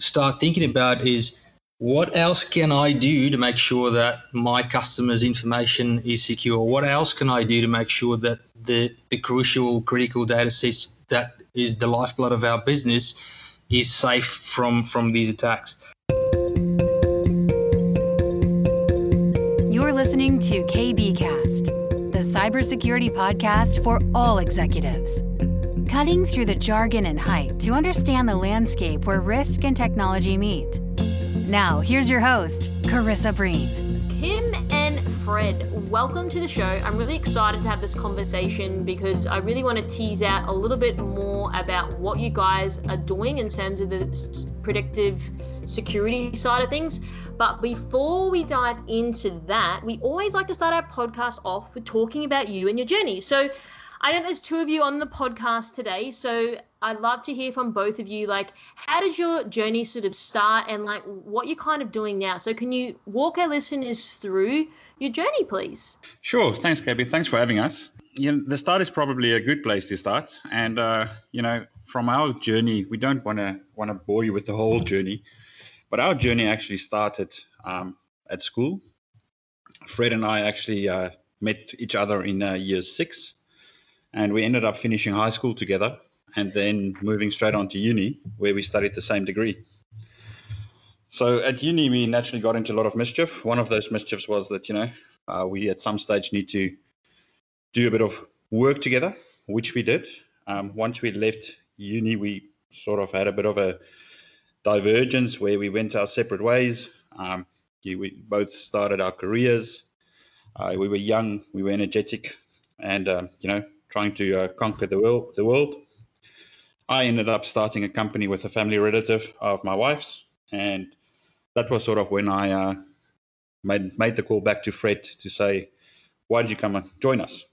start thinking about is what else can I do to make sure that my customers' information is secure? What else can I do to make sure that the, the crucial, critical data sets that is the lifeblood of our business is safe from, from these attacks? You're listening to KBcast, the cybersecurity podcast for all executives. Cutting through the jargon and hype to understand the landscape where risk and technology meet. Now, here's your host, Karissa Breen. Kim and Fred, welcome to the show. I'm really excited to have this conversation because I really want to tease out a little bit more about what you guys are doing in terms of the predictive security side of things. But before we dive into that, we always like to start our podcast off with talking about you and your journey. So, I know there's two of you on the podcast today, so I'd love to hear from both of you. Like, how did your journey sort of start, and like what you're kind of doing now? So, can you walk our listeners through your journey, please? Sure. Thanks, KB. Thanks for having us. You know, the start is probably a good place to start, and uh, you know, from our journey, we don't want to want to bore you with the whole journey, but our journey actually started um, at school. Fred and I actually uh, met each other in uh, year six and we ended up finishing high school together and then moving straight on to uni where we studied the same degree. So at uni, we naturally got into a lot of mischief. One of those mischiefs was that, you know, uh, we at some stage need to do a bit of work together, which we did. Um, once we left uni, we sort of had a bit of a divergence where we went our separate ways. Um, we both started our careers. Uh, we were young, we were energetic, and, uh, you know, trying to uh, conquer the world, the world. I ended up starting a company with a family relative of my wife's, and that was sort of when I uh, made made the call back to Fred to say, "Why did you come and join us?"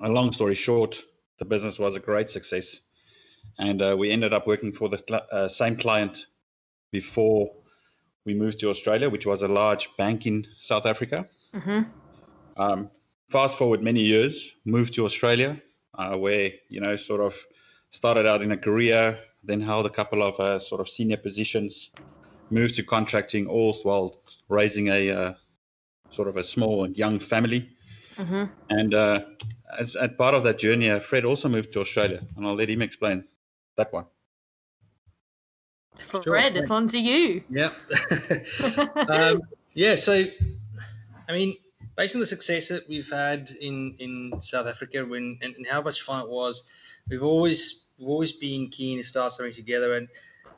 A long story short, the business was a great success, and uh, we ended up working for the cl- uh, same client before we moved to Australia, which was a large bank in South Africa. Mm-hmm. Um, fast forward many years, moved to Australia, uh, where you know sort of started out in a career, then held a couple of uh, sort of senior positions, moved to contracting, all while raising a uh, sort of a small and young family. Mm-hmm. And uh, as, as part of that journey, uh, Fred also moved to Australia, and I'll let him explain that one. Fred, sure. it's on to you. Yeah. um, yeah. So, I mean, based on the success that we've had in, in South Africa when, and, and, how much fun it was, we've always we've always been keen to start something together, and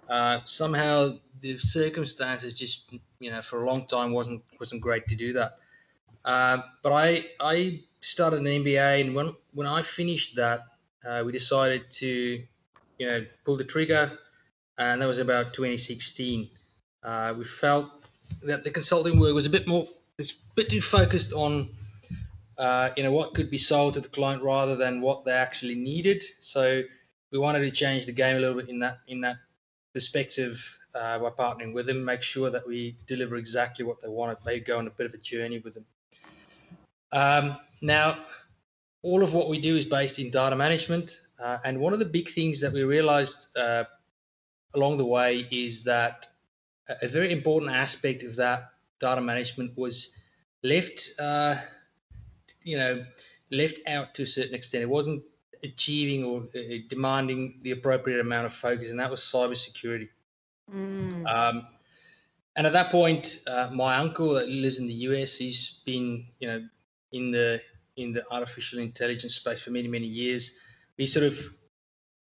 uh, somehow the circumstances just you know for a long time wasn't wasn't great to do that. Uh, but I I started an MBA, and when when I finished that, uh, we decided to you know pull the trigger, and that was about 2016. Uh, we felt that the consulting work was a bit more it's a bit too focused on uh, you know what could be sold to the client rather than what they actually needed. So we wanted to change the game a little bit in that in that perspective uh, by partnering with them, make sure that we deliver exactly what they wanted. They go on a bit of a journey with them. Um, now, all of what we do is based in data management, uh, and one of the big things that we realized uh, along the way is that a very important aspect of that data management was left, uh, you know, left out to a certain extent. It wasn't achieving or uh, demanding the appropriate amount of focus, and that was cybersecurity. Mm. Um, and at that point, uh, my uncle that lives in the US, he's been, you know, in the in the artificial intelligence space for many many years. We sort of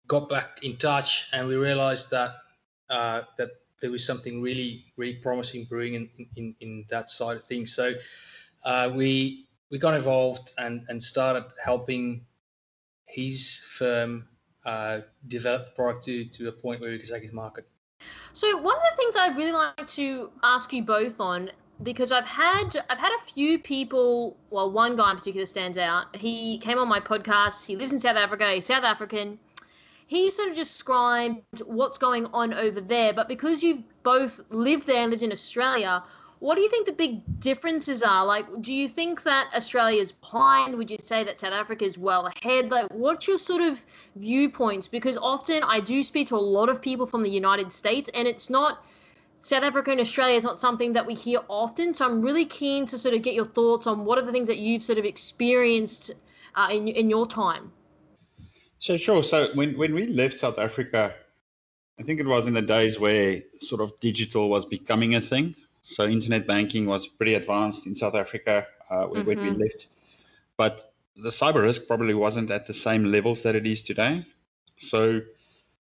got back in touch, and we realized that uh, that there was something really, really promising brewing in, in, in that side of things. So uh, we we got involved and, and started helping his firm uh, develop the product to, to a point where we could take his market. So one of the things I'd really like to ask you both on because I've had I've had a few people. Well, one guy in particular stands out. He came on my podcast. He lives in South Africa. He's South African he sort of described what's going on over there. But because you've both lived there and lived in Australia, What do you think the big differences are? Like, do you think that Australia is behind? Would you say that South Africa is well ahead? Like, what's your sort of viewpoints? Because often I do speak to a lot of people from the United States, and it's not South Africa and Australia is not something that we hear often. So I'm really keen to sort of get your thoughts on what are the things that you've sort of experienced uh, in in your time. So sure. So when when we left South Africa, I think it was in the days where sort of digital was becoming a thing. So internet banking was pretty advanced in South Africa uh, when, mm-hmm. when we left, but the cyber risk probably wasn't at the same levels that it is today. So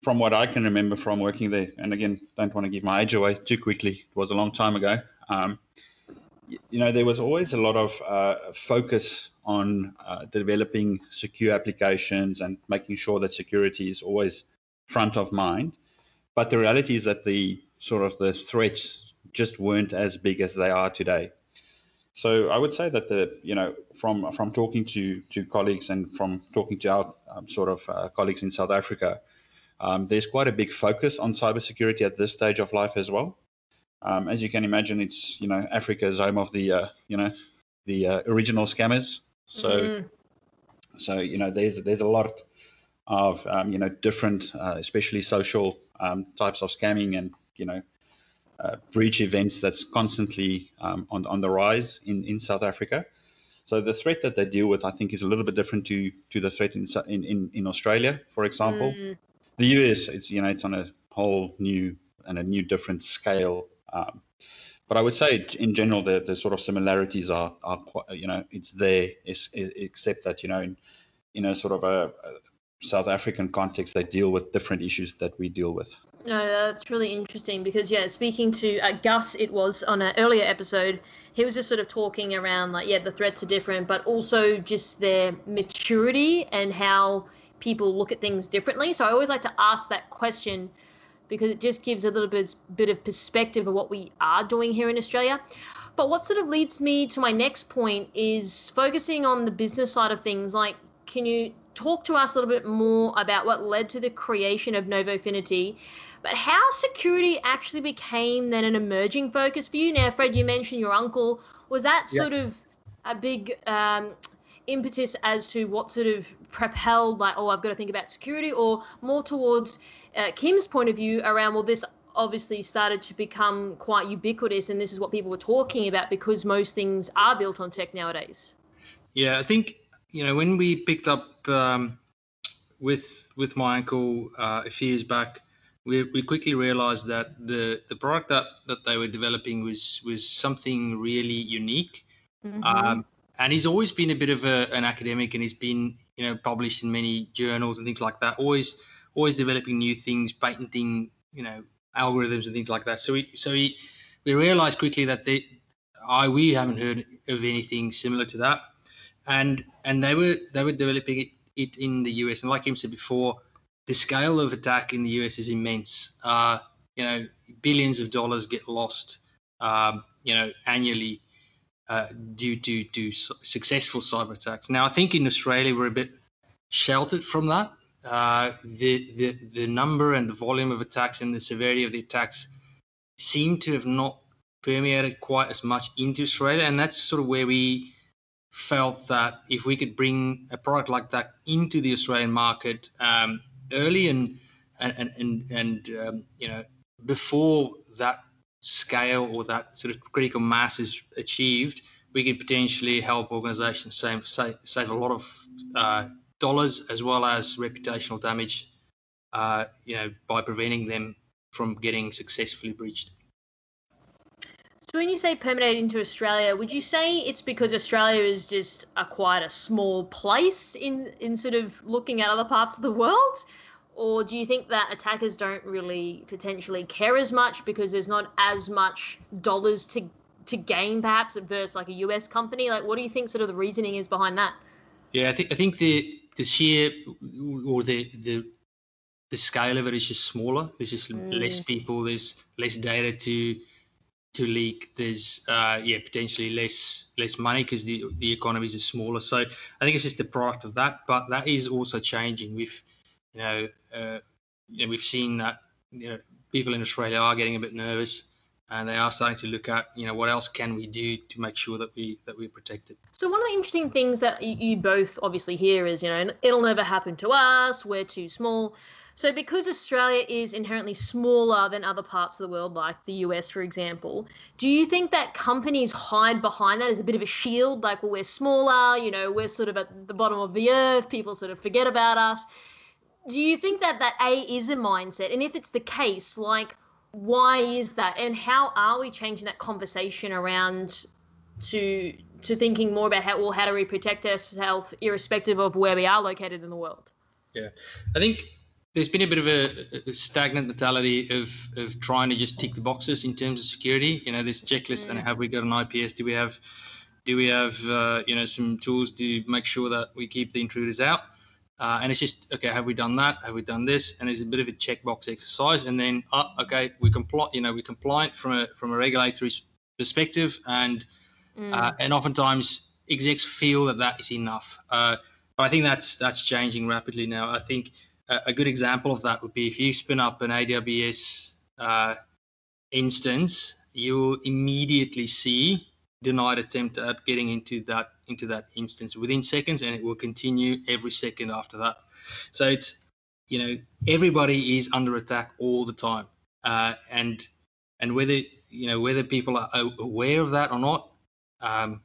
from what I can remember from working there, and again, don't want to give my age away too quickly. It was a long time ago. Um, you know, there was always a lot of uh, focus on uh, developing secure applications and making sure that security is always front of mind. But the reality is that the sort of the threats just weren't as big as they are today. So I would say that the you know from from talking to to colleagues and from talking to our um, sort of uh, colleagues in South Africa, um, there's quite a big focus on cybersecurity at this stage of life as well. Um, as you can imagine, it's you know Africa is home of the uh, you know the uh, original scammers. So mm. so you know there's there's a lot of um, you know different, uh, especially social um, types of scamming and you know uh, breach events that's constantly um, on on the rise in in South Africa. So the threat that they deal with, I think, is a little bit different to to the threat in in in Australia, for example. Mm. The US, it's you know it's on a whole new and a new different scale. Um, but I would say, in general, the, the sort of similarities are, are quite, you know, it's there, it's, except that, you know, in, in a sort of a, a South African context, they deal with different issues that we deal with. No, that's really interesting because yeah, speaking to uh, Gus, it was on an earlier episode. He was just sort of talking around like yeah, the threats are different, but also just their maturity and how people look at things differently. So I always like to ask that question because it just gives a little bit bit of perspective of what we are doing here in Australia. But what sort of leads me to my next point is focusing on the business side of things. Like, can you talk to us a little bit more about what led to the creation of Novofinity, but how security actually became then an emerging focus for you? Now, Fred, you mentioned your uncle. Was that sort of a big um, impetus as to what sort of propelled, like, oh, I've got to think about security, or more towards uh, Kim's point of view around, well, this obviously started to become quite ubiquitous, and this is what people were talking about because most things are built on tech nowadays. Yeah, I think you know when we picked up um, with with my uncle uh, a few years back, we, we quickly realized that the the product that, that they were developing was was something really unique. Mm-hmm. Um, and he's always been a bit of a, an academic, and he's been you know published in many journals and things like that. Always always developing new things, patenting, you know, algorithms and things like that. So we so we we realized quickly that they I we haven't heard of anything similar to that. And and they were they were developing it, it in the US. And like Kim said before, the scale of attack in the US is immense. Uh, you know, billions of dollars get lost, um, you know, annually uh, due to to successful cyber attacks. Now, I think in Australia we're a bit sheltered from that uh, the, the the number and the volume of attacks and the severity of the attacks seem to have not permeated quite as much into Australia, and that's sort of where we felt that if we could bring a product like that into the Australian market um, early and and and and um, you know before that scale or that sort of critical mass is achieved, we could potentially help organisations save, save save a lot of uh, dollars as well as reputational damage, uh, you know, by preventing them from getting successfully breached. So when you say permeate into Australia, would you say it's because Australia is just a quite a small place in in sort of looking at other parts of the world? Or do you think that attackers don't really potentially care as much because there's not as much dollars to to gain perhaps versus like a US company? Like what do you think sort of the reasoning is behind that? Yeah, I think I think the the sheer or the the the scale of it is just smaller. There's just mm. less people. There's less data to to leak. There's uh, yeah potentially less less money because the the economies are smaller. So I think it's just the product of that. But that is also changing. We've you know, uh, we've seen that you know people in Australia are getting a bit nervous and they are starting to look at you know what else can we do to make sure that we that we're protected. So one of the interesting things that you both obviously hear is you know it'll never happen to us we're too small. So because australia is inherently smaller than other parts of the world like the us for example do you think that companies hide behind that as a bit of a shield? Like well we're smaller you know we're sort of at the bottom of the earth people sort of forget about us do you think that that a is a mindset? And if it's the case like why is that? And how are we changing that conversation around to to thinking more about how well how do we protect ourselves irrespective of where we are located in the world? Yeah. I think there's been a bit of a, a, stagnant mentality of of trying to just tick the boxes in terms of security. You know this checklist mm. and have we got an ips do we have do we have uh, you know some tools to make sure that we keep the intruders out uh, and it's just okay. Have we done that? Have we done this? And it's a bit of a checkbox exercise. And then, uh, okay, we comply. You know, we compliant from a from a regulatory perspective, and mm. uh, and oftentimes execs feel that that is enough. Uh, but I think that's that's changing rapidly now. I think a, a, good example of that would be if you spin up an AWS uh, instance, you'll immediately see denied attempt at getting into that into that instance within seconds, and it will continue every second after that. So it's you know everybody is under attack all the time, uh, and and whether you know whether people are aware of that or not, um,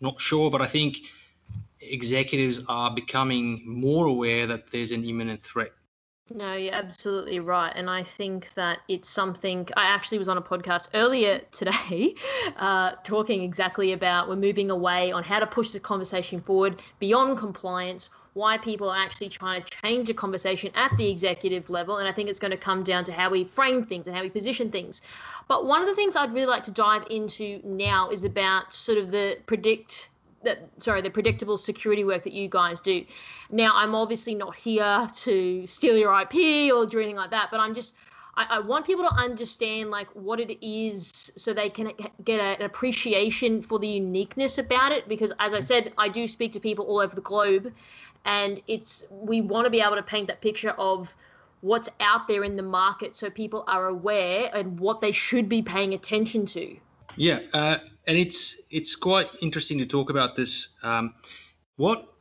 not sure. But I think executives are becoming more aware that there's an imminent threat. No, you're absolutely right. And I think that it's something I actually was on a podcast earlier today uh, talking exactly about we're moving away on how to push the conversation forward beyond compliance, why people are actually trying to change a conversation at the executive level. And I think it's going to come down to how we frame things and how we position things. But one of the things I'd really like to dive into now is about sort of the predict that sorry the predictable security work that you guys do. Now i'm obviously not here to steal your ip or do anything like that but i'm just I, I want people to understand like what it is so they can get a, an appreciation for the uniqueness about it because as i mm-hmm. said i do speak to people all over the globe and it's we want to be able to paint that picture of what's out there in the market so people are aware and what they should be paying attention to yeah, uh, and it's it's quite interesting to talk about this. Um, what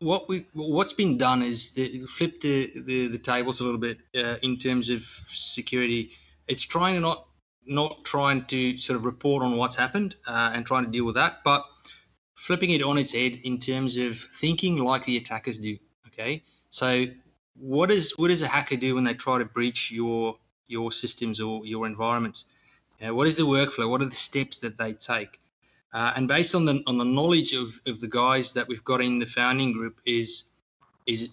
what we what's been done is the, flip the, the, the tables a little bit uh, in terms of security. It's trying to not not trying to sort of report on what's happened uh, and trying to deal with that, but flipping it on its head in terms of thinking like the attackers do. Okay, so what does what does a hacker do when they try to breach your your systems or your environments? Know, what is the workflow? What are the steps that they take? Uh, and based on the on the knowledge of, of the guys that we've got in the founding group is is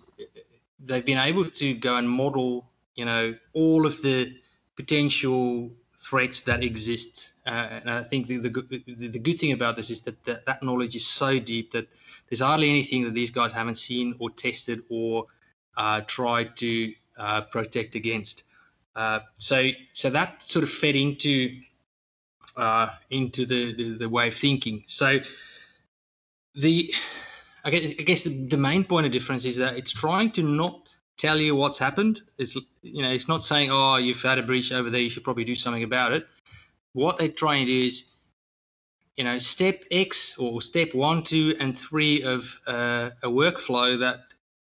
they've been able to go and model you know all of the potential threats that exist uh, and i think the, the, the, good thing about this is that, that that knowledge is so deep that there's hardly anything that these guys haven't seen or tested or uh, tried to uh, protect against uh, so so that sort of fed into uh, into the, the, the way of thinking. So the I guess, I guess the, the, main point of difference is that it's trying to not tell you what's happened. It's you know it's not saying oh you've had a breach over there you should probably do something about it. What they're trying to do is you know step X or step one, two, and three of uh, a workflow that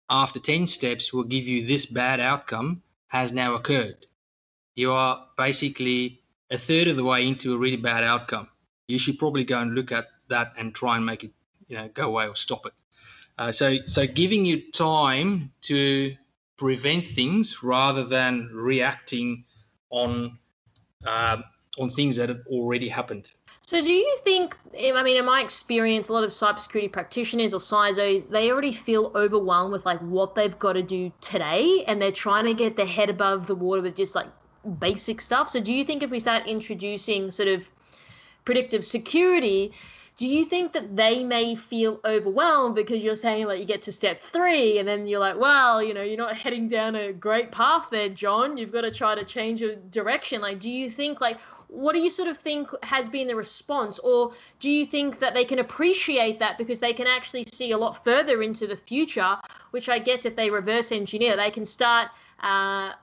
after ten steps will give you this bad outcome has now occurred you are basically a third of the way into a really bad outcome. You should probably go and look at that and try and make it, you know, go away or stop it. Uh, so, so giving you time to prevent things rather than reacting on uh, on things that have already happened. So, do you think? I mean, in my experience, a lot of cybersecurity practitioners or CISOs they already feel overwhelmed with like what they've got to do today, and they're trying to get their head above the water with just like basic stuff. So do you think if we start introducing sort of predictive security, do you think that they may feel overwhelmed because you're saying like you get to step three and then you're like, well, you know, you're not heading down a great path there, John. You've got to try to change your direction. Like, do you think like what do you sort of think has been the response or do you think that they can appreciate that because they can actually see a lot further into the future which i guess if they reverse engineer they can start uh,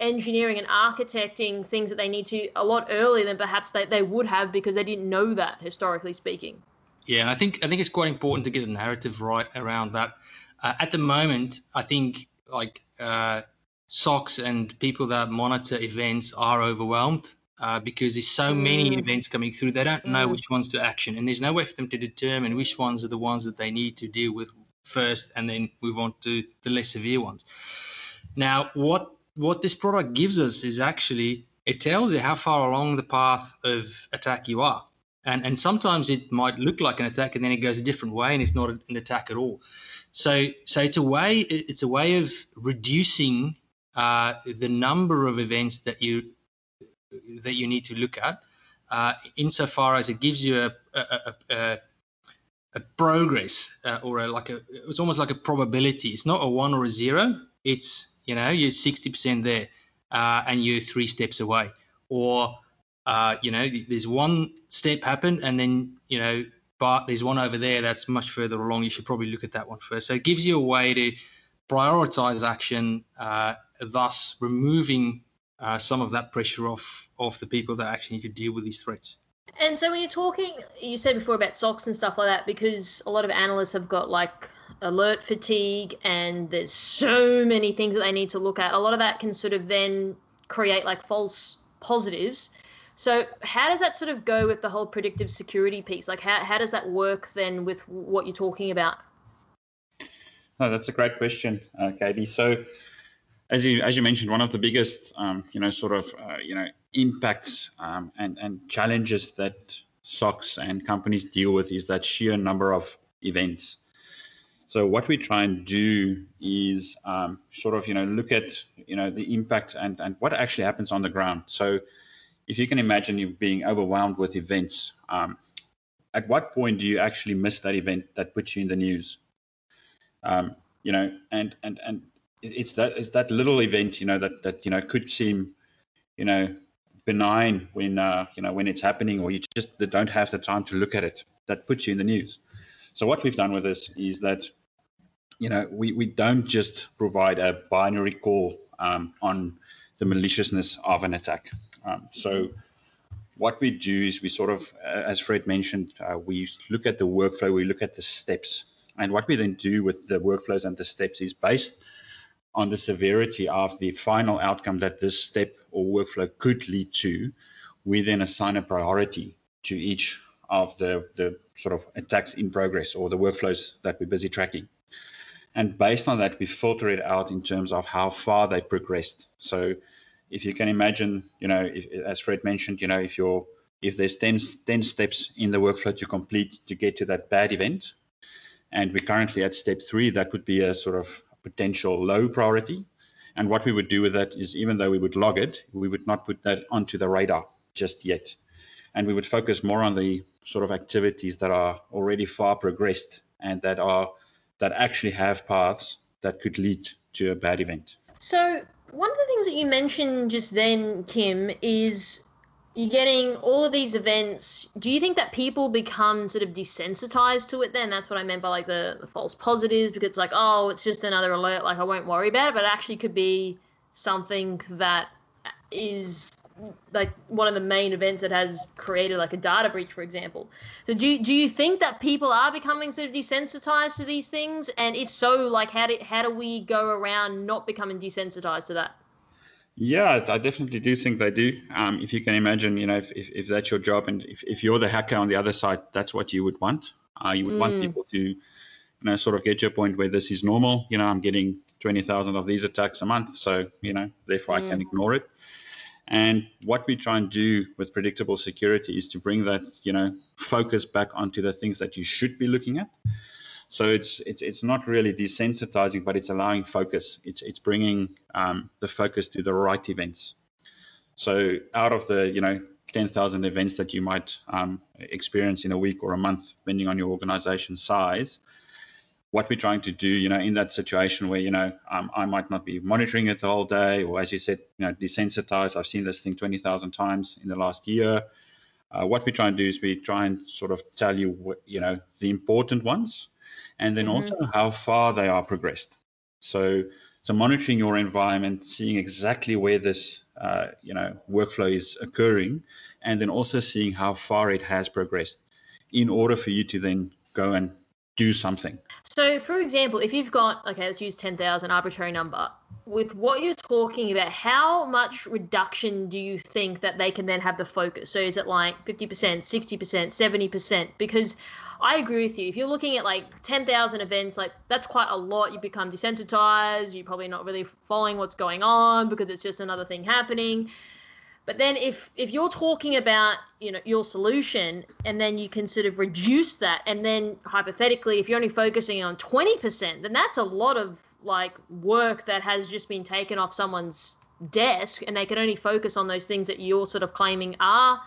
engineering and architecting things that they need to a lot earlier than perhaps they, they would have because they didn't know that historically speaking. Yeah, and I think I think it's quite important to get a narrative right around that. Uh, at the moment, I think like uh, SOCs and people that monitor events are overwhelmed uh, because there's so mm. many events coming through. They don't know mm. which ones to action, and there's no way for them to determine which ones are the ones that they need to deal with first, and then move on to the less severe ones. Now, what what this product gives us is actually it tells you how far along the path of attack you are. And, and sometimes it might look like an attack and then it goes a different way and it's not an attack at all. So so it's a way it's a way of reducing uh, the number of events that you that you need to look at, uh, insofar as it gives you a a, a, a progress uh, or like a it's almost like a probability. It's not a one or a zero. It's you know you're sixty percent there, uh, and you're three steps away, or uh, you know there's one step happened and then you know but there's one over there that's much further along. You should probably look at that one first. So it gives you a way to prioritize action, uh, thus removing uh, some of that pressure off off the people that actually need to deal with these threats. And so when you're talking, you said before about SOCs and stuff like that, because a lot of analysts have got like alert fatigue and there's so many things that they need to look at. A lot of that can sort of then create like false positives so how does that sort of go with the whole predictive security piece? Like how, how does that work then with what you're talking about? Oh, that's a great question, uh, KB. So as you as you mentioned, one of the biggest um, you know sort of uh, you know impacts um, and and challenges that SOCs and companies deal with is that sheer number of events. So what we try and do is um, sort of you know look at you know the impact and and what actually happens on the ground. So if you can imagine you being overwhelmed with events, um, at what point do you actually miss that event that puts you in the news? Um, you know, and and and it's that it's that little event, you know, that that you know could seem, you know, benign when uh, you know when it's happening, or you just don't have the time to look at it. That puts you in the news. So what we've done with this is that, you know, we we don't just provide a binary call um, on the maliciousness of an attack. Um, so what we do is we sort of, uh, as Fred mentioned, uh, we look at the workflow, we look at the steps. And what we then do with the workflows and the steps is based on the severity of the final outcome that this step or workflow could lead to, we then assign a priority to each of the, the sort of attacks in progress or the workflows that we're busy tracking. And based on that, we filter it out in terms of how far they've progressed. So if you can imagine, you know, if, as Fred mentioned, you know, if you're if there's 10, 10 steps in the workflow to complete to get to that bad event, and we're currently at step three, that would be a sort of potential low priority. And what we would do with that is, even though we would log it, we would not put that onto the radar just yet. And we would focus more on the sort of activities that are already far progressed and that are that actually have paths that could lead to a bad event. So one of the things that you mentioned just then, Kim, is you're getting all of these events. Do you think that people become sort of desensitized to it then? That's what I meant by like the, the false positives, because it's like, oh, it's just another alert, like I won't worry about it, but it actually could be something that is like one of the main events that has created like a data breach, for example. So do you, do you think that people are becoming sort of desensitized to these things? And if so, like how do how do we go around not becoming desensitized to that? Yeah, I definitely do think they do. Um, if you can imagine, you know, if, if, if, that's your job and if, if you're the hacker on the other side, that's what you would want. Uh, you would mm. want people to, you know, sort of get to a point where this is normal. You know, I'm getting 20,000 of these attacks a month. So, you know, therefore mm. I can mm. ignore it. And what we try and do with predictable security is to bring that, you know, focus back onto the things that you should be looking at. So it's it's it's not really desensitizing, but it's allowing focus. It's it's bringing um, the focus to the right events. So out of the you know 10,000 events that you might um, experience in a week or a month, depending on your organization size, what we're trying to do, you know, in that situation where, you know, um, I might not be monitoring it the whole day, or as you said, you know, desensitized. I've seen this thing 20,000 times in the last year. Uh, what we try and do is we try and sort of tell you, what, you know, the important ones, and then mm-hmm. also how far they are progressed. So, So monitoring your environment, seeing exactly where this uh, you know workflow is occurring, and then also seeing how far it has progressed, in order for you to then go and do something. So, for example, if you've got okay, let's use ten thousand arbitrary number. With what you're talking about, how much reduction do you think that they can then have the focus? So, is it like fifty percent, sixty percent, seventy percent? Because I agree with you. If you're looking at like 10,000 events, like that's quite a lot. You become desensitized. You're probably not really following what's going on because it's just another thing happening. But then if if you're talking about, you know, your solution and then you can sort of reduce that and then hypothetically if you're only focusing on 20%, then that's a lot of like work that has just been taken off someone's desk and they can only focus on those things that you're sort of claiming are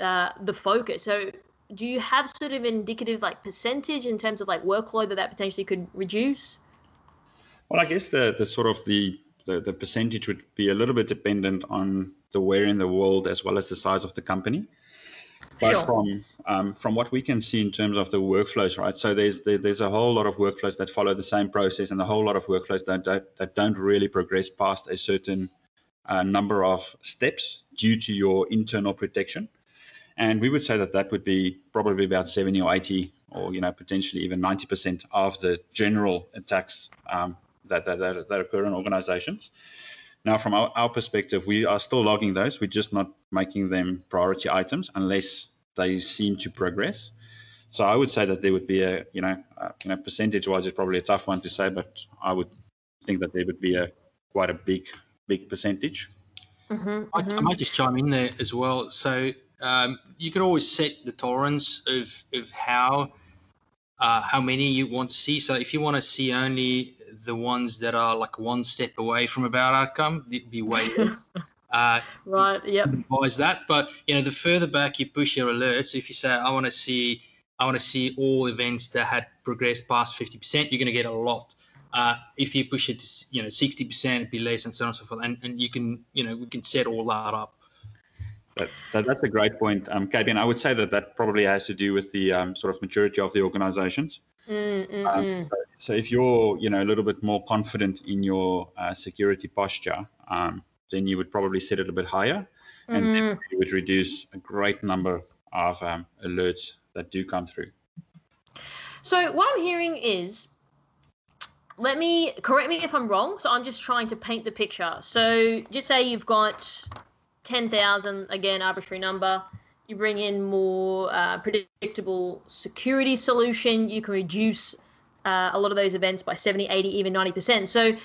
uh, the focus. So do you have sort of indicative like percentage in terms of like workload that that potentially could reduce? Well, I guess the the sort of the the, the percentage would be a little bit dependent on the where in the world as well as the size of the company. But sure. from um, from what we can see in terms of the workflows, right? So there's there, there's a whole lot of workflows that follow the same process, and a whole lot of workflows that that, that don't really progress past a certain uh, number of steps due to your internal protection. And we would say that that would be probably about 70 or 80 or, you know, potentially even 90% of the general attacks um, that, that, that, occur in organizations. Now, from our, our perspective, we are still logging those. We're just not making them priority items unless they seem to progress. So I would say that there would be a, you know, uh, you know, percentage-wise, it's probably a tough one to say, but I would think that there would be a quite a big, big percentage. Mm-hmm, mm-hmm. I, I, might just chime in there as well. So um, you can always set the tolerance of, of how uh, how many you want to see. So if you want to see only the ones that are like one step away from a bad outcome, it'd be way less. Uh, right. Yep. Advise that, but you know, the further back you push your alerts, if you say, "I want to see, I want to see all events that had progressed past fifty percent," you're going to get a lot. Uh, if you push it to you know sixty percent, it'd be less, and so on and so forth. And and you can you know we can set all that up. That, that, that's a great point, um, KB. And I would say that that probably has to do with the um, sort of maturity of the organizations. Mm, mm, um, mm. so, so, if you're, you know, a little bit more confident in your uh, security posture, um, then you would probably set it a bit higher, and mm. then you would reduce a great number of um, alerts that do come through. So what I'm hearing is let me correct me if I'm wrong. So I'm just trying to paint the picture. So just say you've got 10,000, again, arbitrary number. You bring in more uh, predictable security solution. You can reduce uh, a lot of those events by 70, 80, even 90%. So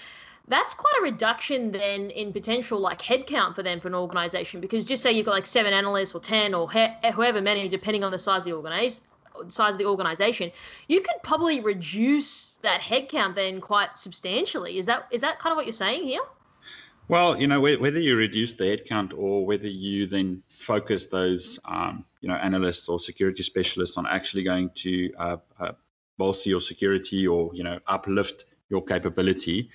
that's quite a reduction then in potential like headcount for them for an organization because just say you've got like seven analysts or 10 or he- however many, depending on the size of the organization size of the organization, you could probably reduce that headcount then quite substantially. Is that is that kind of what you're saying here? Well, you know, whether you reduce the headcount or whether you then focus those, um, you know, analysts or security specialists on actually going to uh, uh, bolster your security or, you know, uplift your capability,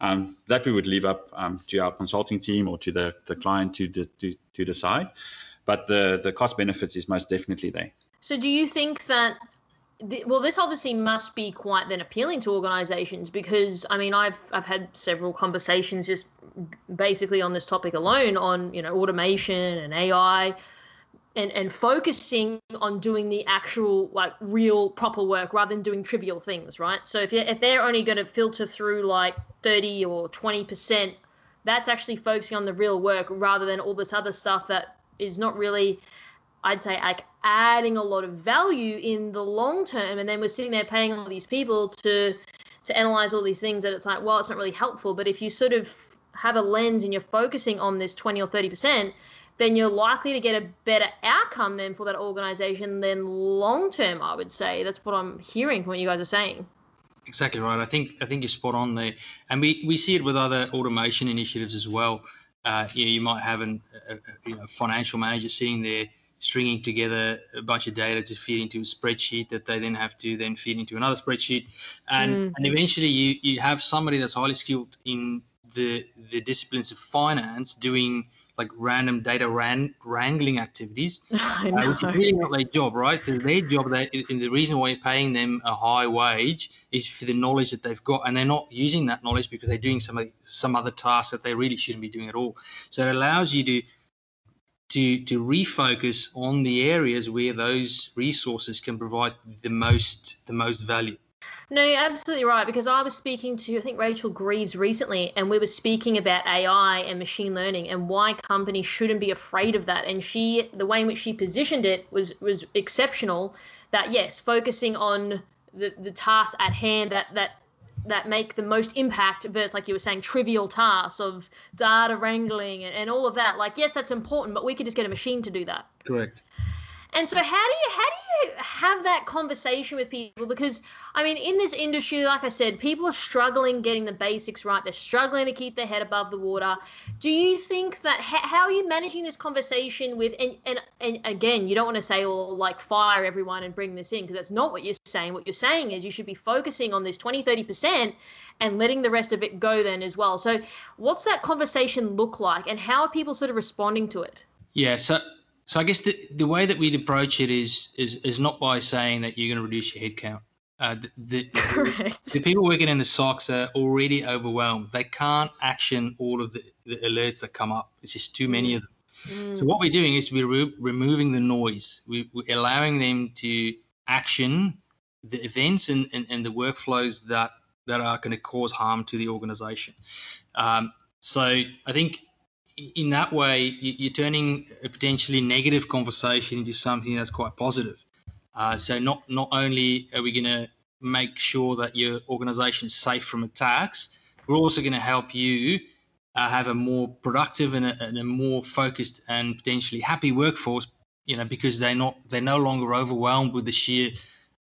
um, that we would leave up um, to our consulting team or to the, the client to, to, to decide. But the, the cost benefits is most definitely there. So do you think that well, this obviously must be quite then appealing to organisations because I mean I've I've had several conversations just basically on this topic alone on you know automation and AI and and focusing on doing the actual like real proper work rather than doing trivial things right? So if you if they're only going to filter through like 30 or 20 percent that's actually focusing on the real work rather than all this other stuff that is not really I'd say like adding a lot of value in the long term and then we're sitting there paying all these people to to analyze all these things that it's like well it's not really helpful but if you sort of have a lens and you're focusing on this 20 or 30%, then you're likely to get a better outcome then for that organization than long term, I would say. That's what I'm hearing from what you guys are saying. Exactly right. I think I think you're spot on there, and we, we see it with other automation initiatives as well. Uh, you, know, you might have an, a, you know, financial manager sitting there stringing together a bunch of data to feed into a spreadsheet that they then have to then feed into another spreadsheet, and mm. and eventually you you have somebody that's highly skilled in the the disciplines of finance doing like random data ran, wrangling activities, uh, which is really not their job, right? So their job, they, and the reason why you're paying them a high wage is for the knowledge that they've got, and they're not using that knowledge because they're doing some some other tasks that they really shouldn't be doing at all. So it allows you to to to refocus on the areas where those resources can provide the most the most value. No, you're absolutely right. Because I was speaking to, I think, Rachel Greaves recently, and we were speaking about AI and machine learning and why companies shouldn't be afraid of that. And she, the way in which she positioned it was was exceptional. That yes, focusing on the the tasks at hand that that that make the most impact versus like you were saying trivial tasks of data wrangling and, and all of that like yes that's important but we could just get a machine to do that Correct. And so how do you how do you have that conversation with people? Because I mean, in this industry, like I said, people are struggling getting the basics right. They're struggling to keep their head above the water. Do you think that how, are you managing this conversation with and, and and again, you don't want to say well like fire everyone and bring this in because that's not what you're saying. What you're saying is you should be focusing on this 20 30% and letting the rest of it go then as well. So what's that conversation look like and how are people sort of responding to it? Yeah. So so I guess the, the way that we'd approach it is is is not by saying that you're going to reduce your headcount. Uh, the, the, Correct. the people working in the SOCs are already overwhelmed. They can't action all of the, the alerts that come up. It's just too many of them. Mm. So what we're doing is we're re- removing the noise. We, we're allowing them to action the events and, and, and the workflows that that are going to cause harm to the organization. Um, so I think in that way you- you're turning a potentially negative conversation into something that's quite positive. Uh, so not not only are we going to make sure that your organization is safe from attacks, we're also going to help you uh, have a more productive and a, and a more focused and potentially happy workforce. You know, because they're not they're no longer overwhelmed with the sheer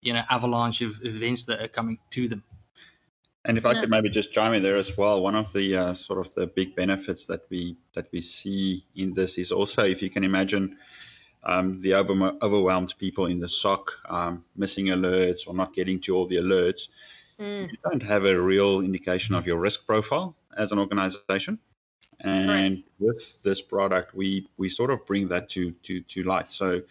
you know avalanche of events that are coming to them. And if I could maybe just chime in there as well, one of the uh, sort of the big benefits that we that we see in this is also, if you can imagine, um, the over, overwhelmed people in the SOC um, missing alerts or not getting to all the alerts. Mm. You don't have a real indication of your risk profile as an organization. And with this product, we we sort of bring that to to to light. So,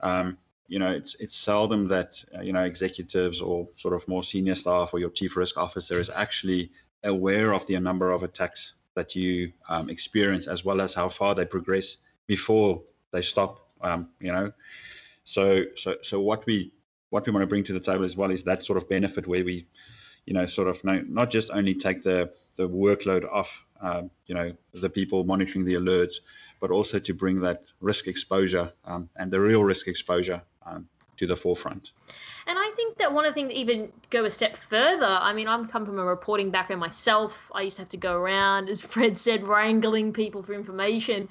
um, you know, it's it's seldom that uh, you know executives or sort of more senior staff or your chief risk officer is actually aware of the number of attacks that you um, experience, as well as how far they progress before they stop. Um, you know, so so so what we what we want to bring to the table as well is that sort of benefit where we, you know, sort of no, not just only take the the workload off, um, you know, the people monitoring the alerts, but also to bring that risk exposure um, and the real risk exposure um, to the forefront. And I think that one of the things even go a step further, I mean, I'm come from a reporting background myself. I used to have to go around, as Fred said, wrangling people for information.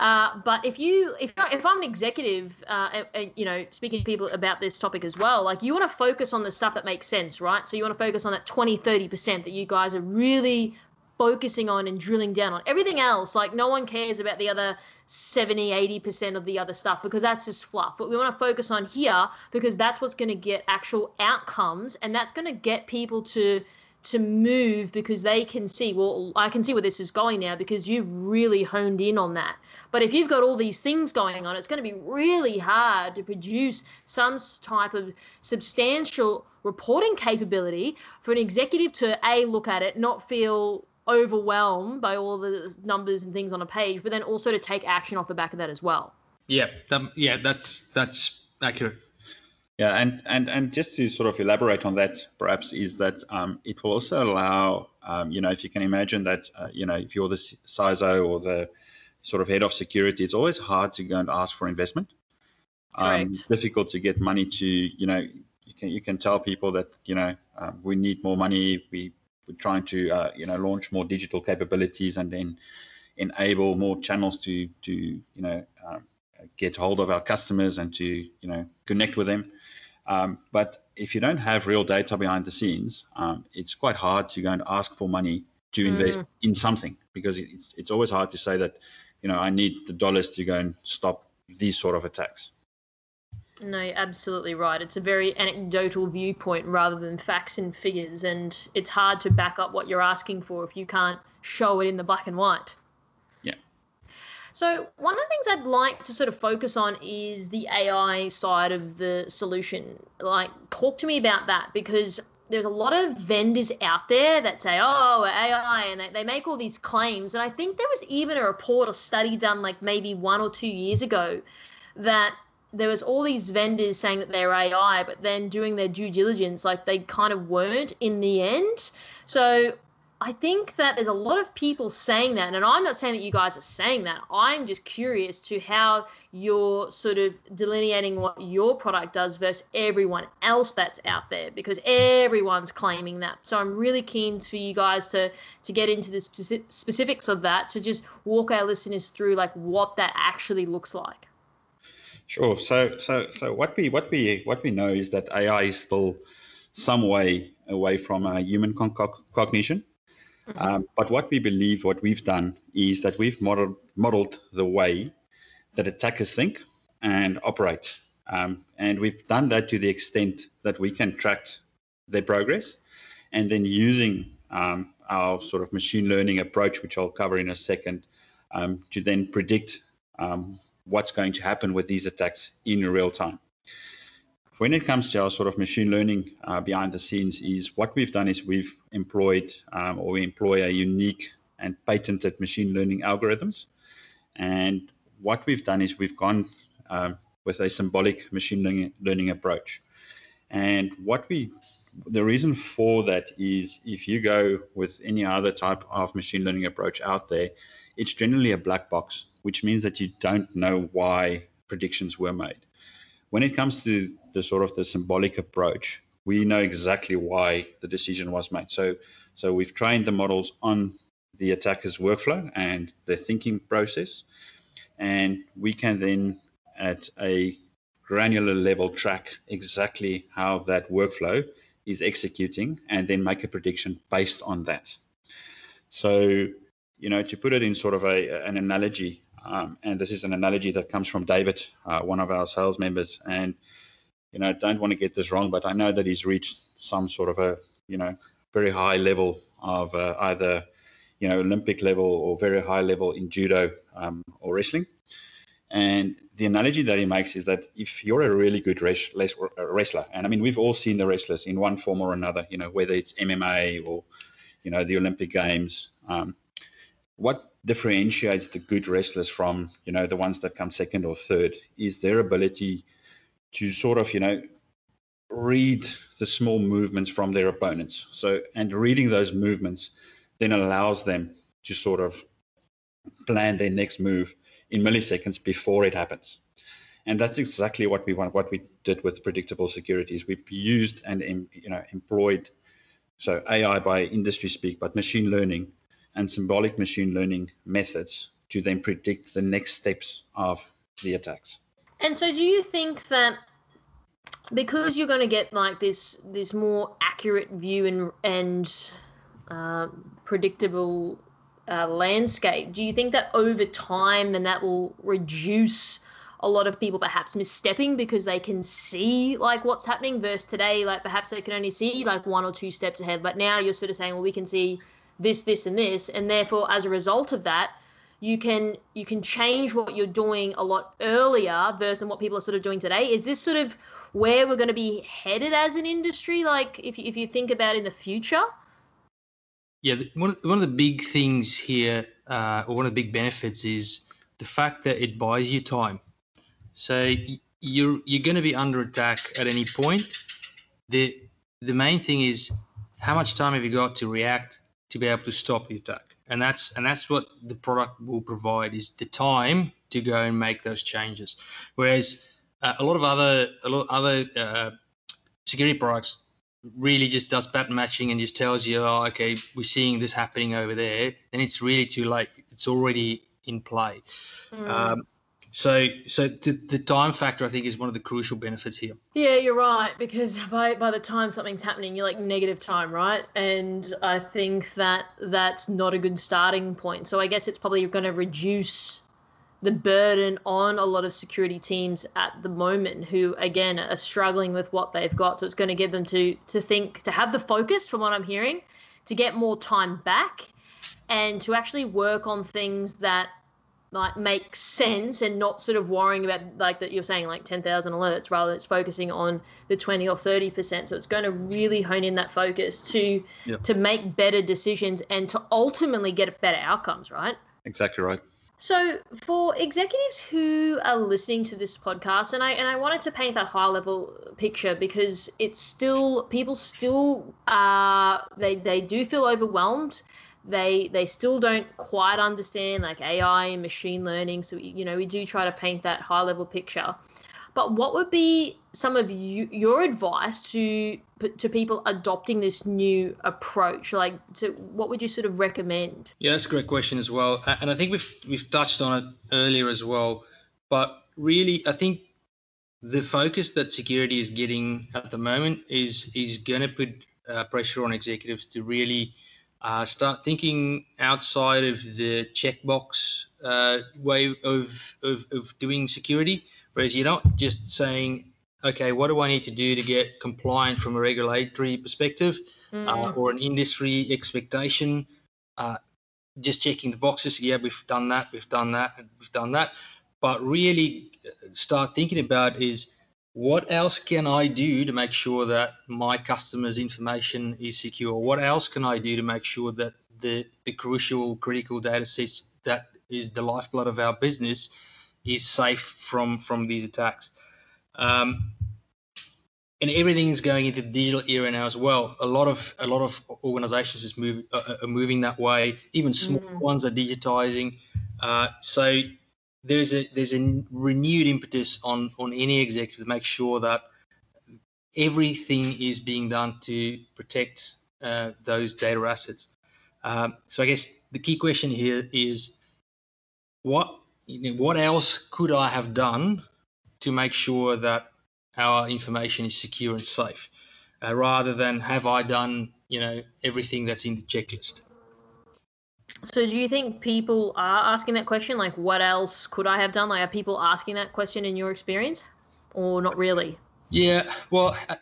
Uh, but if you, if if I'm an executive, uh, and, and, you know, speaking to people about this topic as well, like you want to focus on the stuff that makes sense, right? So you want to focus on that 20, 30% that you guys are really focusing on and drilling down on. Everything else, like no one cares about the other 70, 80% of the other stuff because that's just fluff. But we want to focus on here because that's what's going to get actual outcomes and that's going to get people to to move because they can see well i can see where this is going now because you've really honed in on that but if you've got all these things going on it's going to be really hard to produce some type of substantial reporting capability for an executive to a look at it not feel overwhelmed by all the numbers and things on a page but then also to take action off the back of that as well Yeah, that, yeah, that's that's accurate. Yeah, and, and, and just to sort of elaborate on that, perhaps, is that um, it will also allow, um, you know, if you can imagine that, uh, you know, if you're the CISO or the sort of head of security, it's always hard to go and ask for investment. Um, difficult to get money to, you know, you can you can tell people that, you know, um, we need more money. We we're trying to, uh, you know, launch more digital capabilities and then enable more channels to to you know um, get hold of our customers and to you know connect with them. Um, but if you don't have real data behind the scenes, um, it's quite hard to go and ask for money to invest in something because it's it's always hard to say that you know I need the dollars to go and stop these sort of attacks. No, you're absolutely right. It's a very anecdotal viewpoint rather than facts and figures, and it's hard to back up what you're asking for if you can't show it in the black and white. Yeah. So, one of the things I'd like to sort of focus on is the AI side of the solution. Like, talk to me about that because there's a lot of vendors out there that say, oh, AI, and they, they make all these claims. And I think there was even a report or study done like maybe one or two years ago that there was all these vendors saying that they're AI, but then doing their due diligence, like they kind of weren't in the end. So I think that there's a lot of people saying that, and I'm not saying that you guys are saying that. I'm just curious to how you're sort of delineating what your product does versus everyone else that's out there, because everyone's claiming that. So I'm really keen for you guys to to get into the specifics of that, to just walk our listeners through like what that actually looks like. Sure. So so so what we what we what we know is that AI is still some way away from a human con- cognition. Mm-hmm. Um, but what we believe, what we've done, is that we've modeled, modeled the way that attackers think and operate. Um, and we've done that to the extent that we can track their progress. And then using um, our sort of machine learning approach, which I'll cover in a second, um, to then predict um, what's going to happen with these attacks in real time. When it comes to our sort of machine learning uh, behind the scenes is what we've done is we've employed um, or we employ a unique and patented machine learning algorithms. And what we've done is we've gone um, with a symbolic machine learning, learning approach. And what we the reason for that is if you go with any other type of machine learning approach out there it's generally a black box which means that you don't know why predictions were made when it comes to the sort of the symbolic approach, we know exactly why the decision was made. So, so we've trained the models on the attacker's workflow and their thinking process, and we can then, at a granular level, track exactly how that workflow is executing, and then make a prediction based on that. So, you know, to put it in sort of a, an analogy, um, and this is an analogy that comes from David, uh, one of our sales members. And, you know, don't want to get this wrong, but I know that he's reached some sort of a, you know, very high level of uh, either, you know, Olympic level or very high level in judo um, or wrestling. And the analogy that he makes is that if you're a really good wrestler, and I mean, we've all seen the wrestlers in one form or another, you know, whether it's MMA or, you know, the Olympic Games. Um, what differentiates the good wrestlers from you know the ones that come second or third is their ability to sort of you know read the small movements from their opponents. So and reading those movements then allows them to sort of plan their next move in milliseconds before it happens. And that's exactly what we want what we did with predictable securities. We've used and you know employed so ai by industry speak but machine learning and symbolic machine learning methods to then predict the next steps of the attacks. And so, do you think that because you're going to get like this this more accurate view and and uh, predictable uh, landscape, do you think that over time then that will reduce a lot of people perhaps misstepping because they can see like what's happening versus today like perhaps they can only see like one or two steps ahead but now you're sort of saying well we can see this, this, and this, and therefore, as a result of that, you can you can change what you're doing a lot earlier versus what people are sort of doing today. Is this sort of where we're going to be headed as an industry? Like, if if you think about in the future. Yeah, one of, one of the big things here, uh, or one of the big benefits, is the fact that it buys you time. So you're you're going to be under attack at any point. the The main thing is how much time have you got to react to be able to stop the attack. And that's and that's what the product will provide is the time to go and make those changes. Whereas uh, a lot of other a lot of other uh, security products really just does pattern matching and just tells you, oh, okay, we're seeing this happening over there. Then it's really too late. It's already in play. Mm. Um, so, so the, time factor, I think, is one of the crucial benefits here. Yeah, you're right. Because by by the time something's happening, you're like negative time, right? And I think that that's not a good starting point. So I guess it's probably going to reduce the burden on a lot of security teams at the moment who again are struggling with what they've got so it's going to give them to to think to have the focus from what i'm hearing to get more time back and to actually work on things that like make sense and not sort of worrying about like that you're saying like 10,000 alerts rather than it's focusing on the 20 or 30%. So it's going to really hone in that focus to Yep. to make better decisions and to ultimately get better outcomes, right? Exactly right. So for executives who are listening to this podcast, and I and I wanted to paint that high level picture because it's still people still uh they they do feel overwhelmed. They they still don't quite understand like AI and machine learning. So you know we do try to paint that high level picture. But what would be some of you, your advice to to people adopting this new approach? Like, to what would you sort of recommend? Yeah, that's a great question as well, and I think we've we've touched on it earlier as well. But really, I think the focus that security is getting at the moment is is going to put uh, pressure on executives to really uh, start thinking outside of the checkbox uh, way of, of of doing security. Whereas you're not just saying, okay, what do I need to do to get compliant from a regulatory perspective uh, or an industry expectation? Uh, just checking the boxes. Yeah, we've done that. We've done that. We've done that. But really, uh, start thinking about is what else can I do to make sure that my customers' information is secure? What else can I do to make sure that the the crucial, critical data sets that is the lifeblood of our business is safe from from these attacks? Um, and everything is going into the digital era now as well. A lot of a lot of organizations is move, uh, are moving that way. Even small Mm. ones are digitizing. Uh, so there's a there's a renewed impetus on on any executive to make sure that everything is being done to protect uh, those data assets. Um, so I guess the key question here is what you know, what else could I have done to make sure that our information is secure and safe, uh, rather than have I done you know everything that's in the checklist. So do you think people are asking that question? Like, what else could I have done? Like, are people asking that question in your experience, or not really? Yeah, well, I,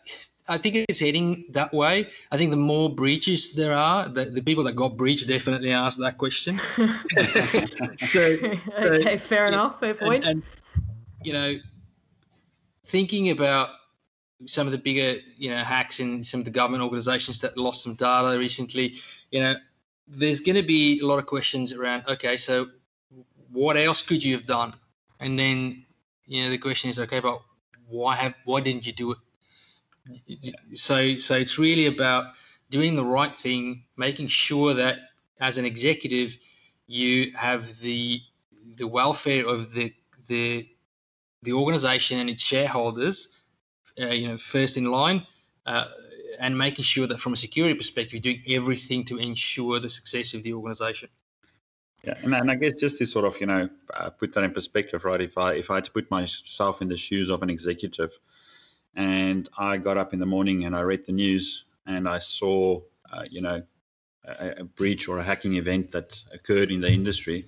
I think it's heading that way. I think the more breaches there are, the, the people that got breached definitely ask that question. so, so okay, fair yeah, enough. Fair and, point. and you know, thinking about some of the bigger you know hacks in some of the government organizations that lost some data recently, you know, there's going to be a lot of questions around. Okay, so what else could you have done? And then you know the question is, okay, but why have why didn't you do it? So so it's really about doing the right thing, making sure that as an executive you have the the welfare of the the the organization and its shareholders, uh, you know, first in line, uh, and making sure that from a security perspective, you're doing everything to ensure the success of the organization. Yeah, and, and I guess just to sort of you know uh, put that in perspective, right? If I if I had to put myself in the shoes of an executive, and I got up in the morning and I read the news and I saw uh, you know a, a breach or a hacking event that occurred in the industry,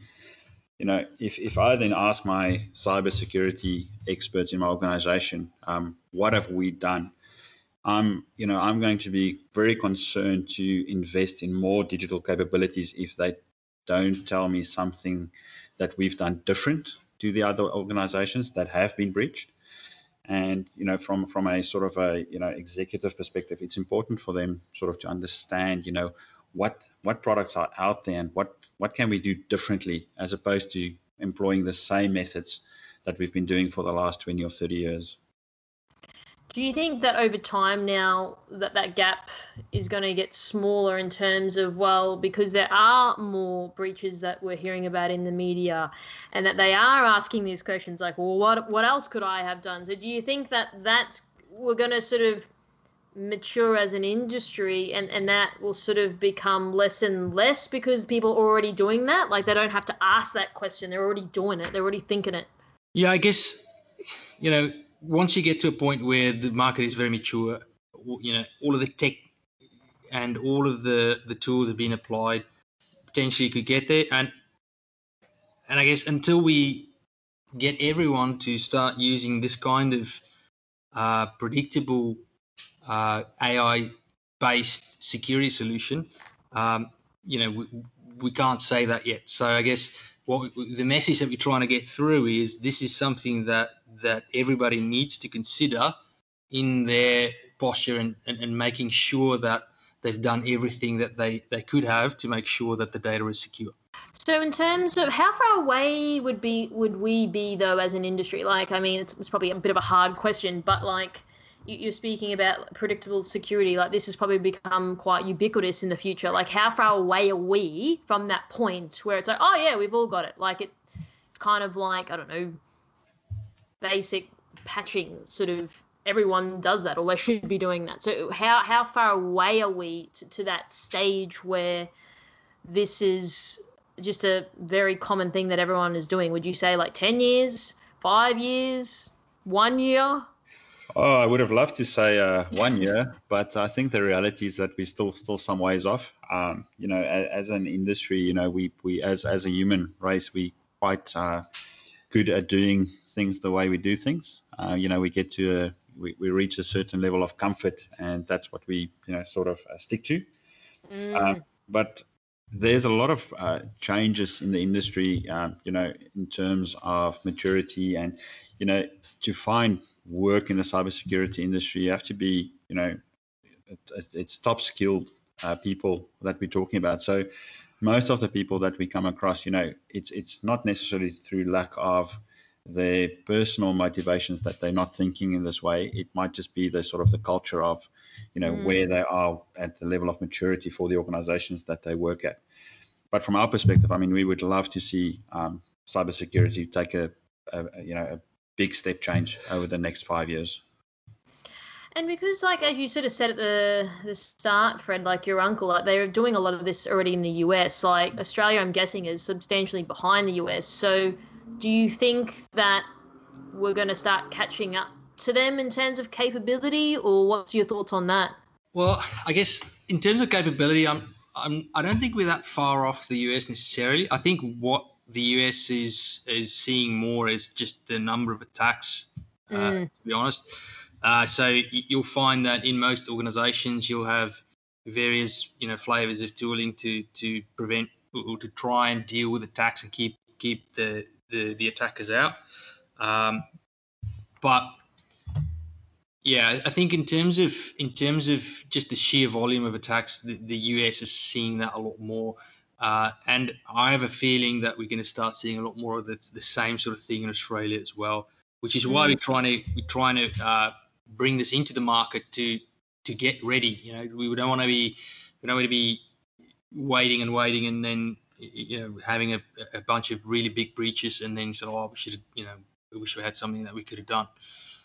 you know, if if I then ask my cybersecurity experts in my organization, um, what have we done? I'm, you know, I'm going to be very concerned to invest in more digital capabilities if they don't tell me something that we've done different to the other organizations that have been breached. And you know, from from a sort of a you know executive perspective, it's important for them sort of to understand, you know, what what products are out there and what what can we do differently as opposed to employing the same methods that we've been doing for the last 20 or 30 years. Do you think that over time now that that gap is going to get smaller in terms of well because there are more breaches that we're hearing about in the media and that they are asking these questions like well what what else could I have done? So do you think that that's we're going to sort of mature as an industry and and that will sort of become less and less because people are already doing that? Like they don't have to ask that question. They're already doing it. They're already thinking it. Yeah, I guess you know once you get to a point where the market is very mature, you know all of the tech and all of the the tools have been applied, potentially you could get there. And and I guess until we get everyone to start using this kind of uh, predictable uh, AI based security solution, um, you know we, we can't say that yet. So I guess what the message that we're trying to get through is this is something that that everybody needs to consider in their posture and, and, and making sure that they've done everything that they, they could have to make sure that the data is secure. So, in terms of how far away would be would we be though as an industry? Like, I mean, it's, it's probably a bit of a hard question, but like you're speaking about predictable security. Like, this has probably become quite ubiquitous in the future. Like, how far away are we from that point where it's like, oh yeah, we've all got it? Like, it it's kind of like I don't know, basic patching sort of everyone does that or they should be doing that. So how how far away are we to, to that stage where this is just a very common thing that everyone is doing? Would you say like 10 years 5 years 1 year? Oh, I would have loved to say uh, one year, but I think the reality is that we're still still some ways off. Um, you know, as, as, an industry, you know, we we as as a human race, we quite uh, good at doing things the way we do things. Uh, you know, we get to a, we, we reach a certain level of comfort, and that's what we you know sort of uh, stick to. Mm. Uh, but there's a lot of uh, changes in the industry, uh, you know, in terms of maturity, and you know, to find work in the cybersecurity industry, you have to be, you know, it, it's top skilled uh, people that we're talking about. So most of the people that we come across, you know, it's it's not necessarily through lack of their personal motivations that they're not thinking in this way. It might just be the sort of the culture of, you know, mm. where they are at the level of maturity for the organizations that they work at. But from our perspective, I mean, we would love to see um, cybersecurity take a, a, you know, a big step change over the next five years. And because, like, as you sort of said at the the start, Fred, like your uncle, like they're doing a lot of this already in the US. Like Australia, I'm guessing, is substantially behind the US. So do you think that we're going to start catching up to them in terms of capability, or what's your thoughts on that? Well, I guess in terms of capability, I'm, I'm I don't think we're that far off the US necessarily. I think what the US is is seeing more is just the number of attacks. Uh, mm. To be honest, uh, so you'll find that in most organisations you'll have various you know flavors of tooling to to prevent or to try and deal with attacks and keep keep the the, the attackers out. Um, but yeah, I think in terms of in terms of just the sheer volume of attacks, the, the US is seeing that a lot more. Uh, and I have a feeling that we're going to start seeing a lot more of the, the same sort of thing in Australia as well, which is why mm. we're trying to we're trying to uh, bring this into the market to to get ready. You know, we don't want to be we don't want to be waiting and waiting and then you know, having a, a bunch of really big breaches and then said, oh, we should you know, we wish we had something that we could have done.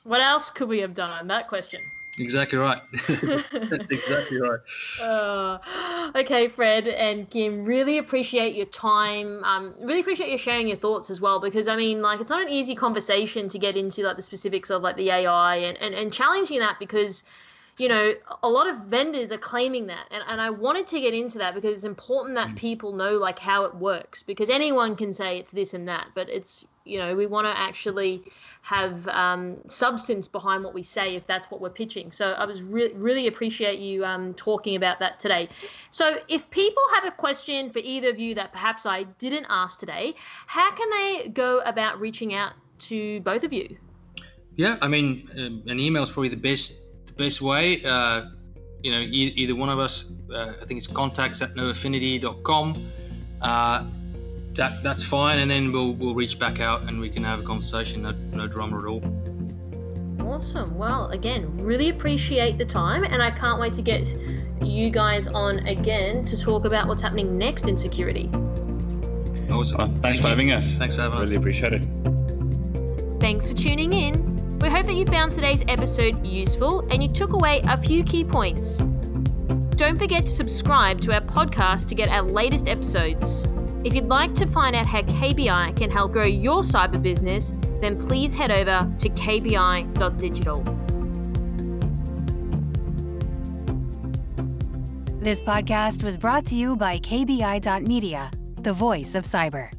What else could we have done on that question? Exactly right. That's exactly right. Uh, okay, Fred and Kim, really appreciate your time. Um, really appreciate you sharing your thoughts as well, because I mean, like, it's not an easy conversation to get into like the specifics of like the AI and, and, and challenging that because you know, a lot of vendors are claiming that. And, and I wanted to get into that because it's important that mm. people know like how it works because anyone can say it's this and that, but it's, you know, we want to actually have um, substance behind what we say if that's what we're pitching. So I was re- really appreciate you um, talking about that today. So if people have a question for either of you that perhaps I didn't ask today, how can they go about reaching out to both of you? Yeah, I mean, um, an email is probably the best best way. Uh, you know, e- either one of us, uh, I think it's contacts at noaffinity.com. Uh, that, that's fine. And then we'll, we'll reach back out and we can have a conversation. No, no drama at all. Awesome. Well, again, really appreciate the time. And I can't wait to get you guys on again to talk about what's happening next in security. Awesome. Well, thanks Thank for you. having us. Thanks for having really us. Really appreciate it. Thanks for tuning in. We hope that you found today's episode useful and you took away a few key points. Don't forget to subscribe to our podcast to get our latest episodes. If you'd like to find out how KBI can help grow your cyber business, then please head over to kbi.digital. This podcast was brought to you by KBI.media, the voice of cyber.